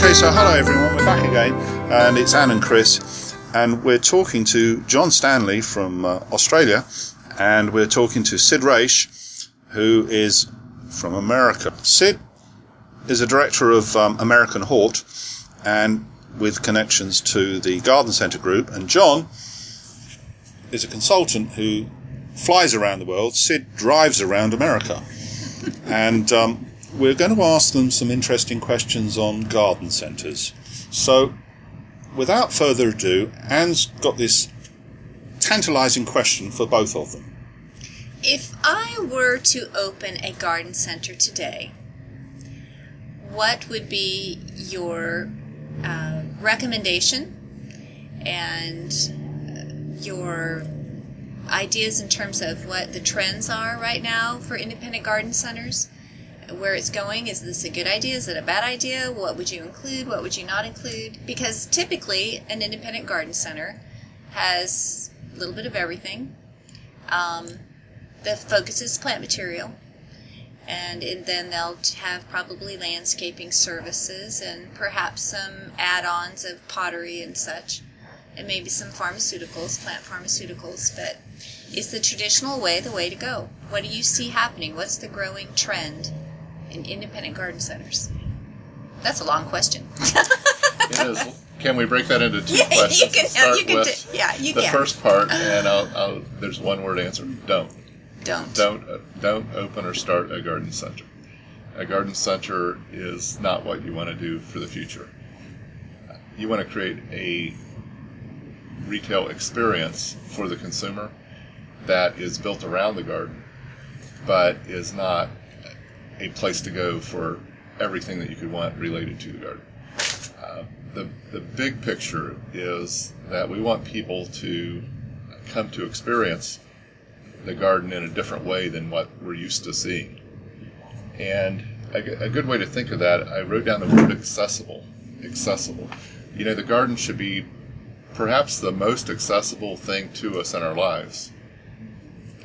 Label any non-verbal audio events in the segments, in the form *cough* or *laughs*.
Okay, so hello everyone, we're back again, and it's Anne and Chris, and we're talking to John Stanley from uh, Australia, and we're talking to Sid Raisch, who is from America. Sid is a director of um, American Hort, and with connections to the Garden Centre Group, and John is a consultant who flies around the world. Sid drives around America, and um, we're going to ask them some interesting questions on garden centres. So, without further ado, Anne's got this tantalising question for both of them. If I were to open a garden center today, what would be your uh, recommendation and your ideas in terms of what the trends are right now for independent garden centers? where it's going. Is this a good idea? Is it a bad idea? What would you include? What would you not include? Because typically, an independent garden center has a little bit of everything. Um, the focus is plant material, and, and then they'll have probably landscaping services and perhaps some add-ons of pottery and such, and maybe some pharmaceuticals, plant pharmaceuticals. But is the traditional way the way to go? What do you see happening? What's the growing trend? in independent garden centers? That's a long question. *laughs* Can we break that into two yeah, questions? You can, Start you can with do, yeah, you the can. first part, and I'll, I'll, there's one word answer. Don't. Don't. Don't. Uh, don't open or start a garden center. A garden center is not what you want to do for the future. You want to create a retail experience for the consumer that is built around the garden, but is not a place to go for everything that you could want related to the garden. Uh, the, the big picture is that we want people to come to experience the garden in a different way than what we're used to seeing. And a, a good way to think of that, I wrote down the word accessible. Accessible. You know, the garden should be perhaps the most accessible thing to us in our lives.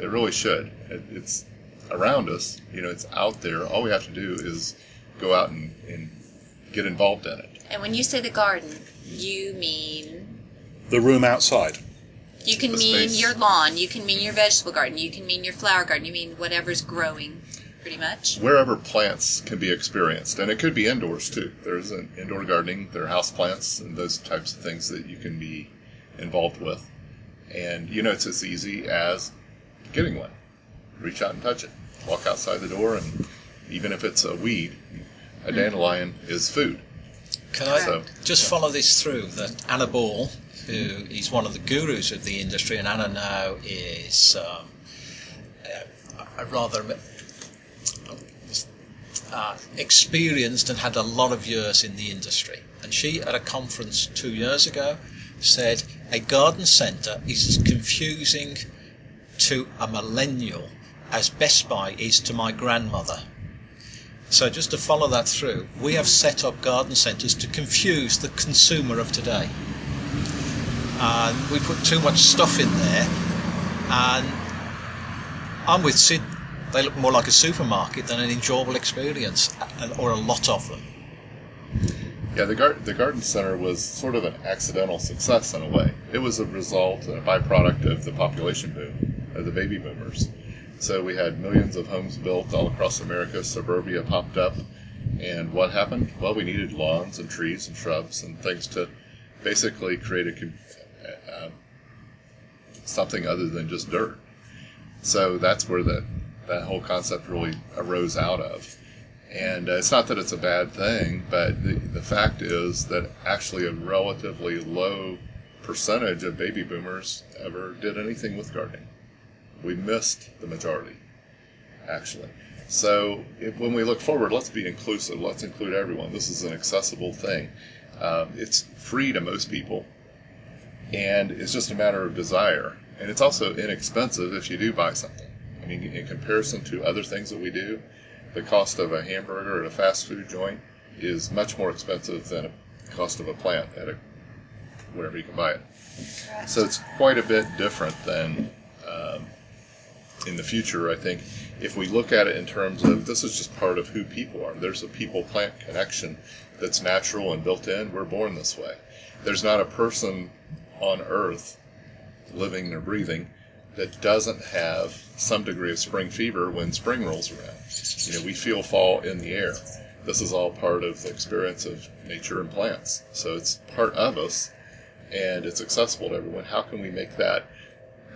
It really should. It, it's around us. You know, it's out there. All we have to do is go out and, and get involved in it. And when you say the garden, you mean The room outside. you can mean space. your lawn, you can mean your vegetable garden, you can mean your flower garden, you mean whatever's growing, pretty much. Wherever plants can be experienced, and it could be indoors too. There's an indoor gardening, there are house plants, and those types of things that you can be involved with. And you know, it's as easy as getting one. Reach out and touch it. Walk outside the door, and even if it's a weed, a dandelion is food. Can I So- just follow this through? That Anna Ball, who is one of the gurus of the industry, and Anna now is um, a, a rather uh, experienced and had a lot of years in the industry. And she, at a conference two years ago, said a garden centre is as confusing to a millennial as Best Buy is to my grandmother. So just to follow that through, we have set up garden centres to confuse the consumer of today. And we put too much stuff in there, and I'm with Sid. They look more like a supermarket than an enjoyable experience, or a lot of them. Yeah, the, gar- the garden center was sort of an accidental success in a way. It was a result and a byproduct of the population boom, of the baby boomers. So we had millions of homes built all across America. Suburbia popped up, and what happened? Well, we needed lawns and trees and shrubs and things to basically create a com- uh, something other than just dirt. So that's where the that whole concept really arose out of. And uh, it's not that it's a bad thing, but the, the fact is that actually a relatively low percentage of baby boomers ever did anything with gardening. We missed the majority, actually. So if, when we look forward, let's be inclusive. Let's include everyone. This is an accessible thing. Um, it's free to most people, and it's just a matter of desire. And it's also inexpensive if you do buy something. I mean, in comparison to other things that we do, the cost of a hamburger at a fast food joint is much more expensive than the cost of a plant at a wherever you can buy it. So it's quite a bit different than um, in the future, I think if we look at it in terms of this is just part of who people are, there's a people plant connection that's natural and built in. We're born this way. There's not a person on earth living or breathing that doesn't have some degree of spring fever when spring rolls around. You know, we feel fall in the air. This is all part of the experience of nature and plants. So it's part of us and it's accessible to everyone. How can we make that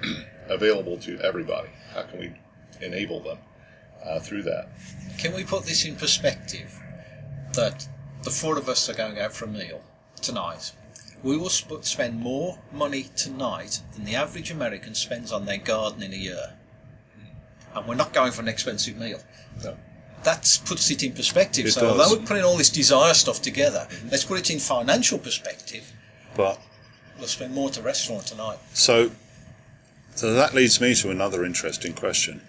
*clears throat* available to everybody? How can we enable them uh, through that? Can we put this in perspective? That the four of us are going out for a meal tonight. We will sp- spend more money tonight than the average American spends on their garden in a year. And we're not going for an expensive meal. No. That puts it in perspective. It so, does. although we're putting all this desire stuff together, let's put it in financial perspective. But We'll spend more to restaurant tonight. So, so that leads me to another interesting question,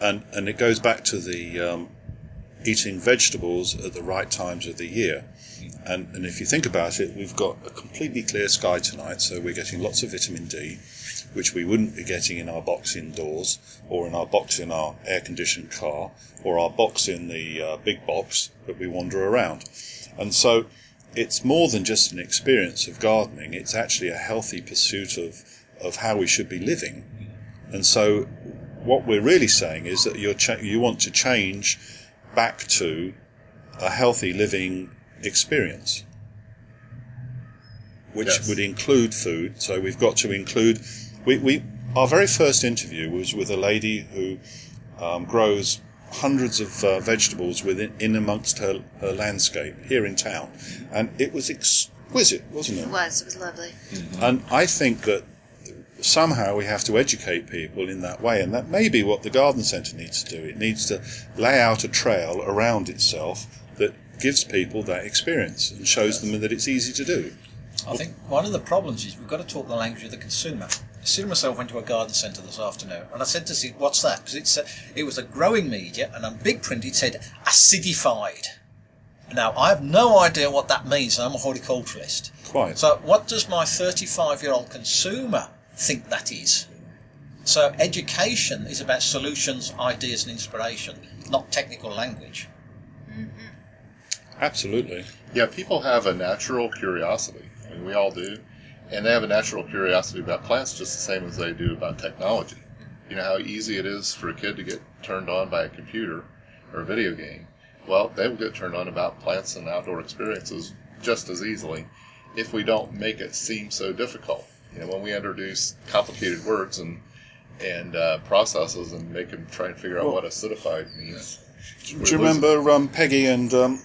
and and it goes back to the um, eating vegetables at the right times of the year. And, and if you think about it, we've got a completely clear sky tonight, so we're getting lots of vitamin D, which we wouldn't be getting in our box indoors, or in our box in our air conditioned car, or our box in the uh, big box that we wander around. And so it's more than just an experience of gardening, it's actually a healthy pursuit of, of how we should be living. And so what we're really saying is that you're cha- you want to change back to a healthy living experience, which Yes. would include food. So we've got to include. We, we our very first interview was with a lady who um, grows hundreds of uh, vegetables within in amongst her, her landscape here in town, and it was exquisite, wasn't It It was. It was lovely. and I think that somehow we have to educate people in that way, and that may be what the garden centre needs to do. It needs to lay out a trail around itself that gives people that experience and shows them that it's easy to do. I think one of the problems is we've got to talk the language of the consumer. Sue and myself went to a garden centre this afternoon, and I said to Sue, "What's that?" Because it's a, it was a growing media, and on big print it said acidified. Now I have no idea what that means, and I'm a horticulturalist. Quite. So what does my 35-year-old consumer think that is? So education is about solutions, ideas, and inspiration, not technical language. Absolutely. Yeah, people have a natural curiosity. I mean, we all do. And they have a natural curiosity about plants just the same as they do about technology. You know how easy it is for a kid to get turned on by a computer or a video game? Well, they will get turned on about plants and outdoor experiences just as easily if we don't make it seem so difficult. You know, when we introduce complicated words and and uh, processes and make them try and figure out what acidified means. Do you remember um, Peggy and um,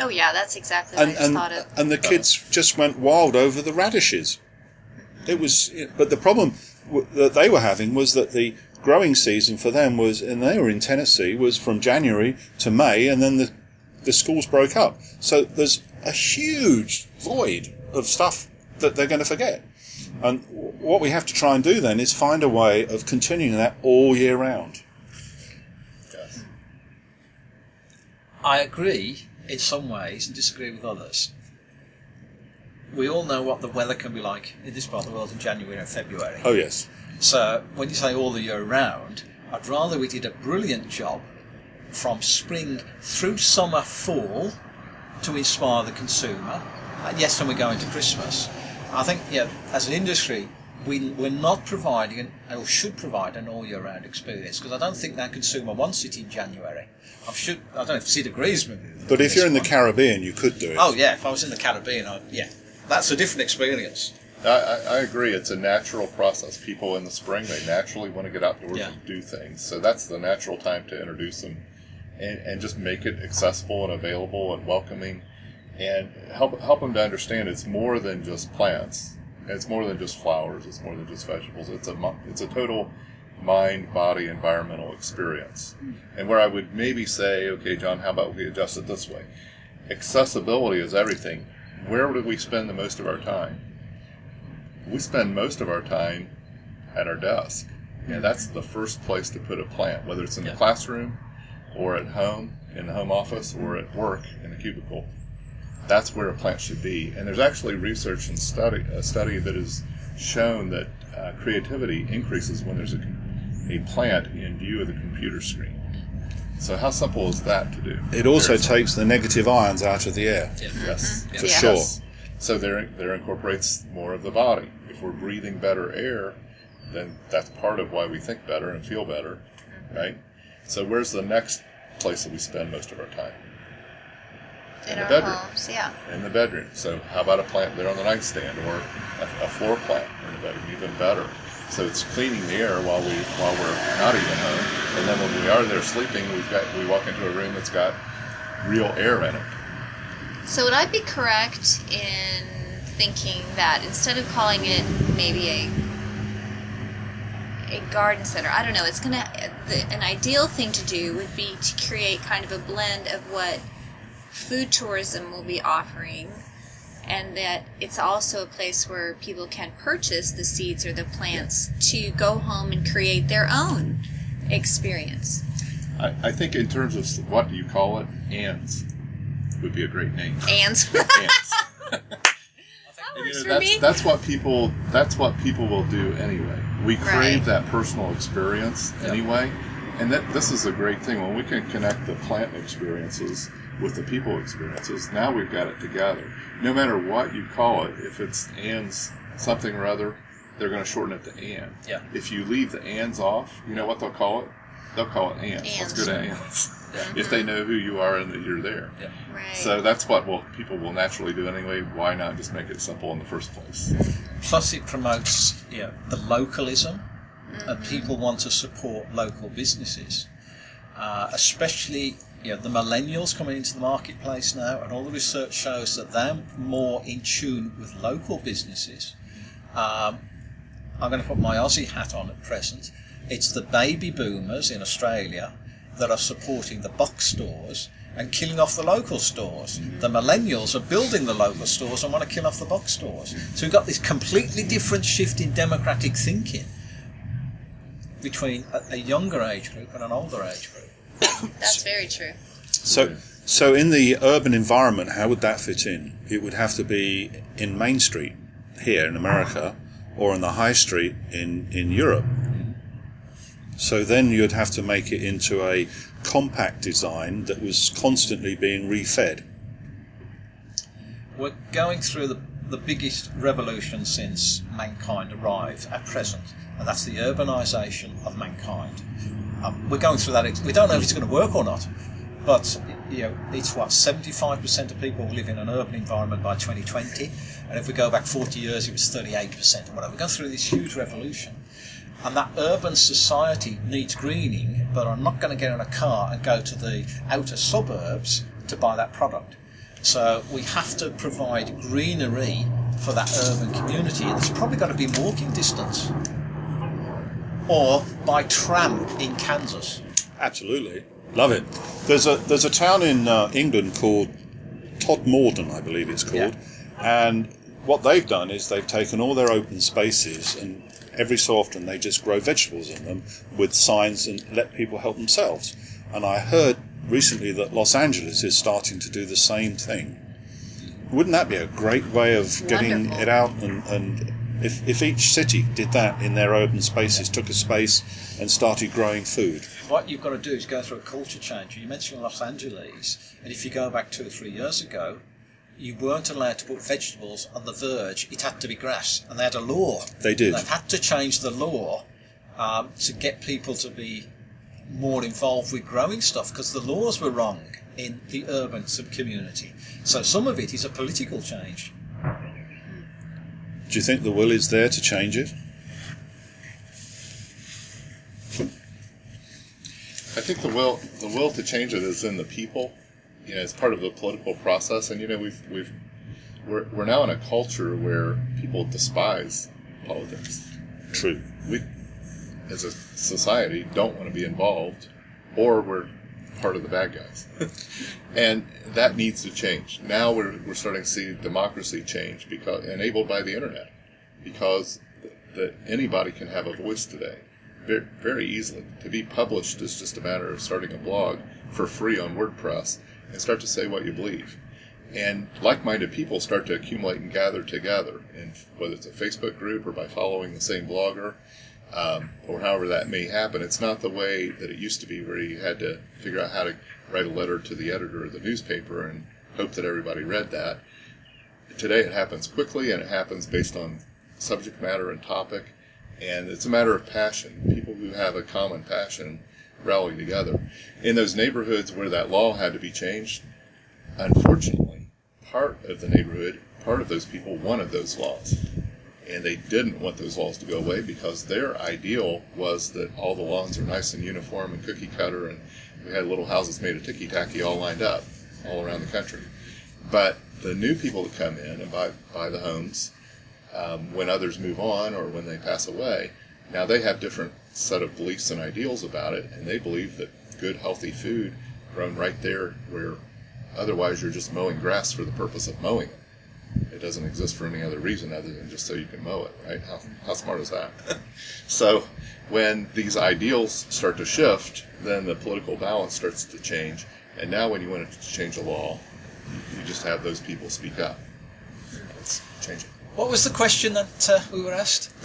Oh yeah, that's exactly what and I just and, thought of. and the kids just went wild over the radishes. It was, but the problem w- that they were having was that the growing season for them was, and they were in Tennessee, was from January to May, and then the the schools broke up. So there's a huge void of stuff that they're going to forget. And what we have to try and do then is find a way of continuing that all year round. Yes. I agree in some ways and disagree with others. We all know what the weather can be like in this part of the world in January and February. Oh yes, So when you say all the year round, I'd rather we did a brilliant job from spring through summer, fall to inspire the consumer. And yes, when we go into Christmas, I think yeah, as an industry, we, we're not providing an, or should provide an all year round experience because I don't think that consumer wants it in January. I should I don't know if Sid agrees with me. but if you're in the. Caribbean, you could do it. oh yeah, if I was in the Caribbean, I, yeah, that's a different experience. I, I, I agree. It's a natural process. People in the spring, they naturally want to get outdoors Yeah. and do things. So that's the natural time to introduce them and, and just make it accessible and available and welcoming and help, help them to understand it's more than just plants. It's more than just flowers. It's more than just vegetables. It's a, it's a total mind, body, environmental experience. Hmm. And where I would maybe say, okay, John, how about we adjust it this way? Accessibility is everything. Where do we spend the most of our time? we spend most of our time at our desk. And hmm. that's the first place to put a plant, whether it's in the classroom or at home, in the home office, or at work in the cubicle. That's where a plant should be. And there's actually research and study, a study that has shown that uh, creativity increases when there's a, a plant in view of the computer screen. So how simple is that to do? It also There's- takes the negative ions out of the air. yes, For Yeah. sure. So there, there incorporates more of the body. If we're breathing better air, then that's part of why we think better and feel better, right? So where's the next place that we spend most of our time? In the our bedroom. homes, yeah. In the bedroom. So how about a plant there on the nightstand or a, a floor plant in the bedroom? Even better. So it's cleaning the air while we while we're not even home, and then when we are there sleeping, we've got we walk into a room that's got real air in it. So would I be correct in thinking that instead of calling it maybe a a garden center, I don't know, it's gonna the, an ideal thing to do would be to create kind of a blend of what food tourism will be offering and that it's also a place where people can purchase the seeds or the plants to go home and create their own experience. I, I think in terms of what do you call it, ands would be a great name. And *laughs* Ants. *laughs* that You know, for that's me. that's what people that's what people will do anyway. We crave Right. that personal experience anyway, and that this is a great thing when we can connect the plant experiences with the people experiences. Now we've got it together. No matter what you call it, if it's ands something or other, they're going to shorten it to and. Yeah. If you leave the ands off, you know what they'll call it? They'll call it ands. Let's go to ands. *laughs* If they know who you are and that you're there. Yeah. right. So that's what well people will naturally do anyway. Why not just make it simple in the first place? Plus, it promotes you know, the localism, and people want to support local businesses, uh, especially you know, the millennials coming into the marketplace now, and all the research shows that they're more in tune with local businesses. Um, I'm going to put my Aussie hat on at present. It's the baby boomers in Australia that are supporting the box stores and killing off the local stores. The millennials are building the local stores and want to kill off the box stores. So we've got this completely different shift in democratic thinking between a, a younger age group and an older age group. That's very true. So, so in the urban environment, how would that fit in? It would have to be in Main Street here in America, or in the High Street in in Europe. So then you'd have to make it into a compact design that was constantly being refed. We're going through the, the biggest revolution since mankind arrived at present, and that's the urbanisation of mankind. Um, we're going through that. We don't know if it's going to work or not, but you know, it's what 75% of people live in an urban environment by 2020, and if we go back 40 years, it was 38% or whatever. We're going through this huge revolution. And that urban society needs greening, but I'm not going to get in a car and go to the outer suburbs to buy that product. So we have to provide greenery for that urban community, and it's probably got to be walking distance or by tram in Kansas. Absolutely, love it. There's a there's a town in uh, England called Todmorden, I believe it's called, and what they've done is they've taken all their open spaces and every so often they just grow vegetables in them with signs and let people help themselves. And I heard recently that Los Angeles is starting to do the same thing. Wouldn't that be a great way of getting Wonderful. it out and, and if, if each city did that in their open spaces, took a space and started growing food? What you've got to do is go through a culture change. You mentioned Los Angeles, and if you go back two or three years ago, you weren't allowed to put vegetables on the verge. It had to be grass, and they had a law. They did. They've had to change the law um, to get people to be more involved with growing stuff because the laws were wrong in the urban sub community. So some of it is a political change. Do you think the will is there to change it? I think the will the will to change it is in the people. You know, it's part of the political process, and you know we've we've we're, we're now in a culture where people despise politics. True. We, as a society, don't want to be involved, or we're part of the bad guys, and that needs to change. Now we're we're starting to see democracy change because enabled by the internet, because that anybody can have a voice today very, very easily. To be published is just a matter of starting a blog for free on WordPress and start to say what you believe. And like-minded people start to accumulate and gather together, and whether it's a Facebook group or by following the same blogger, um, or however that may happen. It's not the way that it used to be, where you had to figure out how to write a letter to the editor of the newspaper and hope that everybody read that. Today it happens quickly and it happens based on subject matter and topic, and it's a matter of passion. People who have a common passion rally together. In those neighborhoods where that law had to be changed, unfortunately, part of the neighborhood, part of those people wanted those laws. And they didn't want those laws to go away because their ideal was that all the lawns are nice and uniform and cookie cutter, and we had little houses made of ticky tacky all lined up all around the country. But the new people that come in and buy, buy the homes, um, when others move on or when they pass away, now they have different set of beliefs and ideals about it, and they believe that good, healthy food grown right there where otherwise you're just mowing grass for the purpose of mowing it. It doesn't exist for any other reason other than just so you can mow it, right? How, how smart is that? *laughs* so when these ideals start to shift, then the political balance starts to change. And now when you want to change a law, you just have those people speak up. Let's change it. What was the question that uh, we were asked? *laughs*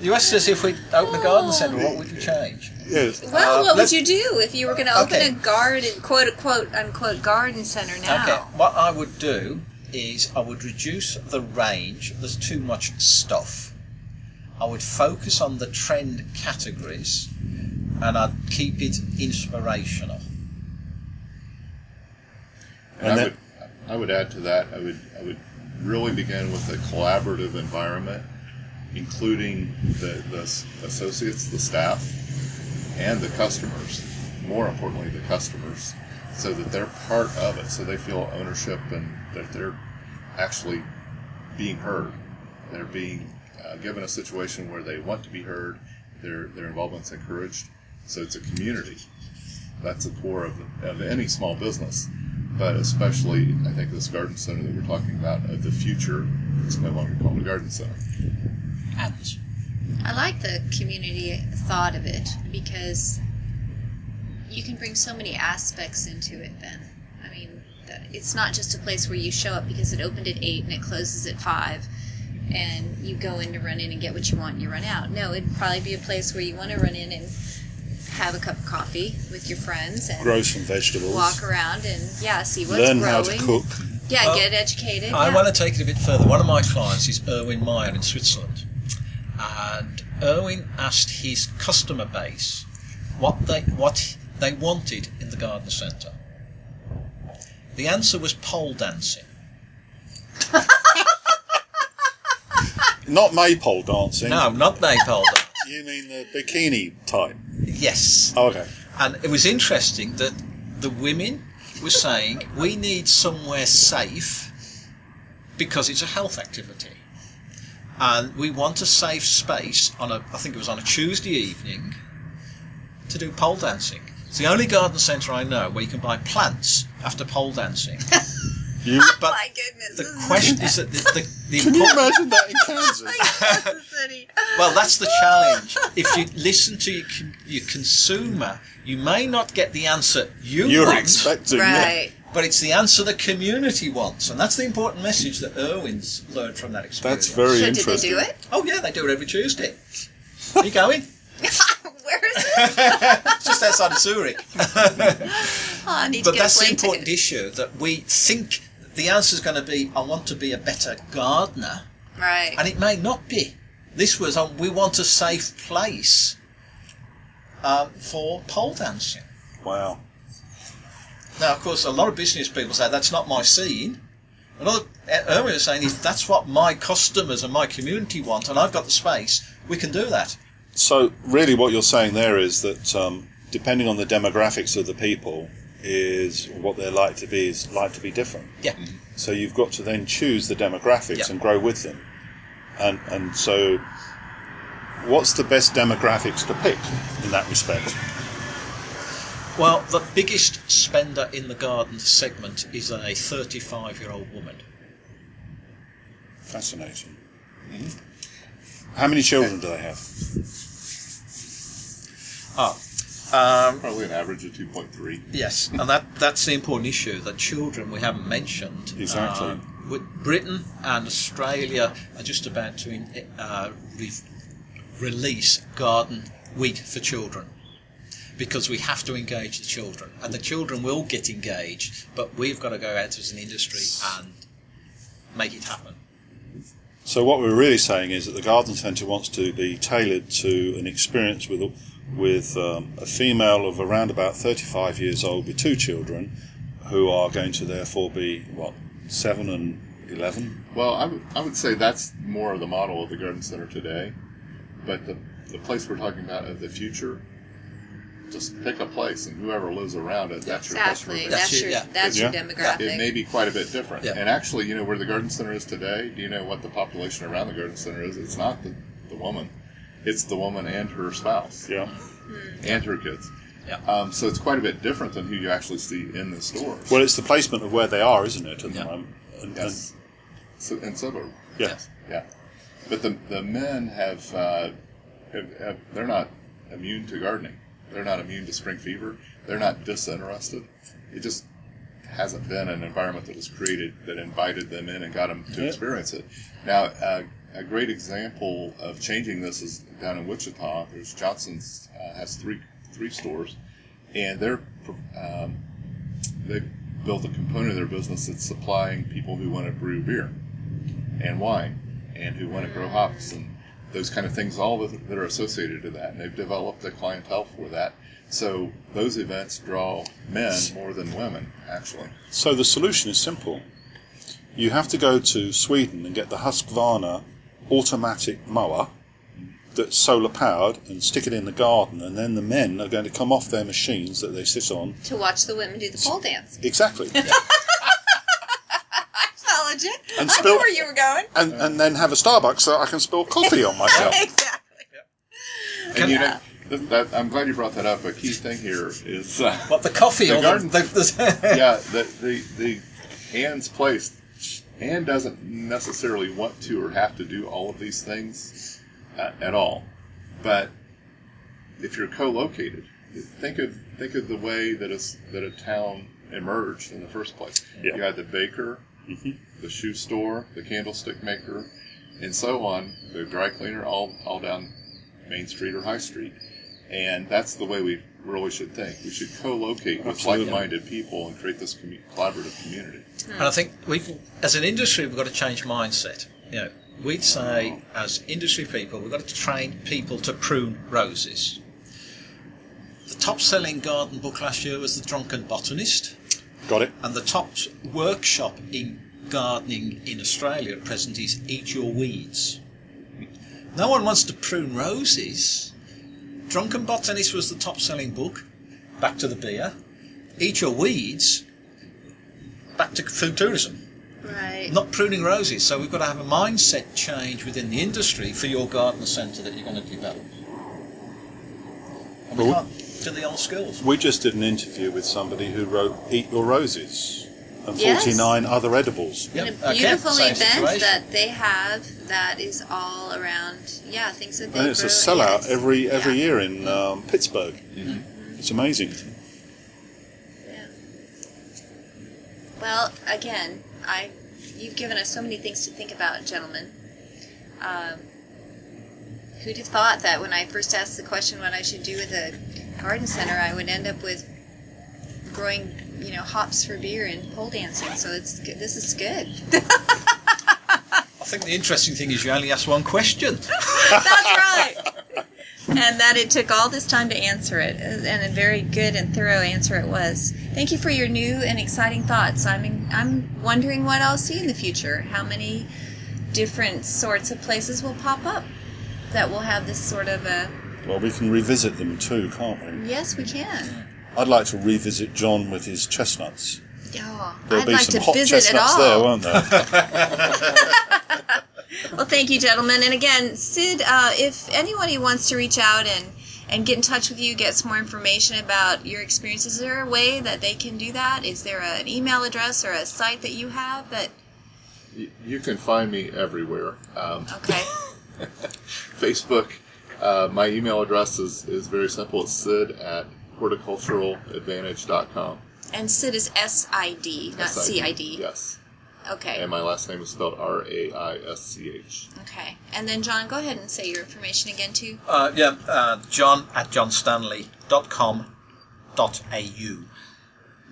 you asked us if we'd open a garden centre, what would you change? Yes. Well, Uh, what would you do if you were going to open Okay. a garden, quote unquote, unquote, garden center now? Okay, what I would do is I would reduce the range. There's too much stuff. I would focus on the trend categories and I'd keep it inspirational. And, And I would I would add to that. I would I would really begin with a collaborative environment, including the, the associates, the staff, and the customers. More importantly, the customers, so that they're part of it, so they feel ownership and that they're actually being heard. They're being uh, given a situation where they want to be heard. Their their involvement's encouraged. So it's a community. That's the core of, of any small business but especially I think this garden center that we're talking about of the future. It's no longer called a garden center. And I like the community thought of it because you can bring so many aspects into it then. I mean, it's not just a place where you show up because it opened at 8 and it closes at 5 and you go in to run in and get what you want and you run out. No, it'd probably be a place where you want to run in and have a cup of coffee with your friends and Grow some vegetables. walk around and, yeah, see what's learn growing. how to cook. Yeah, Well, get educated. I yeah. want to take it a bit further. One of my clients is Erwin Meier in Switzerland. And Erwin asked his customer base what they, what they wanted in the garden centre. The answer was pole dancing. *laughs* Not maypole dancing. No, not maypole pole dance. You mean the bikini type? Yes. Oh, okay. And it was interesting that the women were saying we need somewhere safe because it's a health activity. And we want a safe space on a, I think it was on a Tuesday evening, to do pole dancing. It's the only garden centre I know where you can buy plants after pole dancing. *laughs* You, But *laughs* oh My goodness. the question is that the, the, *laughs* the can you imagine that in Kansas? Yes, city. Well, that's the challenge. If you listen to your, your consumer, you may not get the answer you You're want. expecting. yeah. Right. But it's the answer the community wants, and that's the important message that Erwin's learned from that experience. That's very So did they do it? Oh yeah, they do it every Tuesday. Are you going? *laughs* Where is it? *laughs* Just outside of Zurich. *laughs* Oh, I need But get that's the important ticket. issue that we think the answer is going to be, "I want to be a better gardener," Right. and it may not be. This was on, "We want a safe place um, for pole dancing." Wow. Now, of course, a lot of business people say that's not my scene. Another Erwin is saying if that's what my customers and my community want, and I've got the space, we can do that. So, really, what you're saying there is that um, depending on the demographics of the people, is what they're like to be is like to be different. Yeah. So you've got to then choose the demographics Yeah. and grow with them. And and so, what's the best demographics to pick in that respect? Well, the biggest spender in the garden segment is a 35-year-old woman. Fascinating. How many children do they have? Oh, um, Probably an average of 2.3. yes, and that that's the important issue. That children we haven't mentioned. Exactly. um, with Britain and Australia are just about to in, uh, re- release garden week for children because we have to engage the children and the children will get engaged but we've got to go out as an industry and make it happen So what we're really saying is that the garden centre wants to be tailored to an experience with with um, a female of around about 35 years old with two children, who are going to therefore be what seven and 11. Well, I would, I would say that's more of the model of the garden center today. But the, the place we're talking about of the future, just pick a place and whoever lives around it, that's your customer Exactly. base. That's, That's your your- yeah. that's your demographic. It may be quite a bit different. Yeah. And actually, you know, where the garden center is today, do you know what the population around the garden center is? It's not the, the woman. It's the woman and her spouse Yeah. and her kids. Yeah. Um, so it's quite a bit different than who you actually see in the stores. Well, it's the placement of where they are, isn't it, at the Yeah. moment? And, yes. And so do and- yeah. Yeah, but the the men have, uh, have, have they're not immune to gardening. They're not immune to spring fever. They're not disinterested. It just hasn't been an environment that was created that invited them in and got them to Yeah. experience it. Now, uh, a great example of changing this is down in Wichita. There's Johnson's uh, has three three stores, and they're um, they built a component of their business that's supplying people who want to brew beer and wine and who want to grow hops and those kind of things, all that that are associated to that. And they've developed a clientele for that. So those events draw men more than women, actually. So the solution is simple. You have to go to Sweden and get the Husqvarna automatic mower that's solar powered and stick it in the garden, and then the men are going to come off their machines that they sit on. to watch the women do the pole dance. Exactly. I followed you. And I spill- knew where you were going. and, and then have a Starbucks so I can spill coffee on myself. *laughs* exactly. And you know, th- that, I'm glad you brought that up. A key thing here is, uh, *laughs* what the coffee The or garden- the, the, *laughs* yeah, the, the the Anne's place. Anne doesn't necessarily want to or have to do all of these things uh, at all, but if you're co-located, think of think of the way that a, that a town emerged in the first place. Yeah. You had the baker, the shoe store, the candlestick maker, and so on. The dry cleaner, all all down Main Street or High Street, and that's the way we really should think. We should co-locate with Absolutely. like-minded people and create this commu- collaborative community. And I think we, as an industry, we've got to change mindset. You know, we'd say as industry people, we've got to train people to prune roses. The top-selling garden book last year was The Drunken Botanist, Got it? and the top workshop in gardening in Australia at present is Eat Your Weeds. No one wants to prune roses. Drunken Botanist was the top-selling book. Back to the beer. Eat Your Weeds. Back to food tourism Right. not pruning roses. So we've got to have a mindset change within the industry for your garden centre that you're going to develop. And we Well, can't do the old skills. We just did an interview with somebody who wrote Eat Your Roses and Yes. 49 other edibles. Yep, a beautiful same event situation. that they have that is all around, yeah, things that they And it's a grow. sellout Yes. every every Yeah. year in um, Pittsburgh. It's amazing. Yeah. Well, again, I you've given us so many things to think about, gentlemen. Um, who'd have thought that when I first asked the question what I should do with a garden center, I would end up with growing, you know, hops for beer and pole dancing. So it's good. This is good. *laughs* I think the interesting thing is you only asked one question. *laughs* That's right. And that it took all this time to answer it, and a very good and thorough answer it was. Thank you for your new and exciting thoughts. I'm I'm wondering what I'll see in the future. How many different sorts of places will pop up that will have this sort of a Well, we can revisit them too, can't we? yes, we can. I'd like to revisit John with his chestnuts. Oh, There'll I'd be like some to hot visit it chestnuts all. there, won't there? *laughs* Well, thank you, gentlemen. And again, Sid, uh, if anybody wants to reach out and, and get in touch with you, get some more information about your experiences, is there a way that they can do that? Is there an email address or a site that you have that? Y- You can find me everywhere. Um, *laughs* Okay. Facebook. Uh, my email address is, is very simple. It's sid at horticulturaladvantage.com. And Sid is S I D, not C I D. Yes. Okay. And my last name is spelled R A I S C H. Okay. And then, John, go ahead and say your information again, too. Uh, yeah, uh, John at johnstanley.com.au.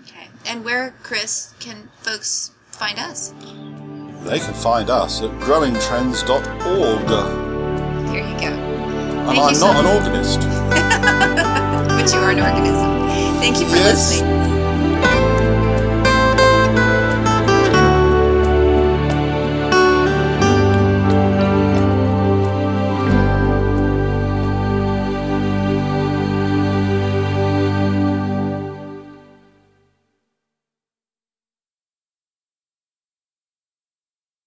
Okay. And where, Chris, can folks find us? They can find us at growingtrends.org. Here you go. And Thank I'm so not an organist. *laughs* You are an organism. Thank you for Yes. listening.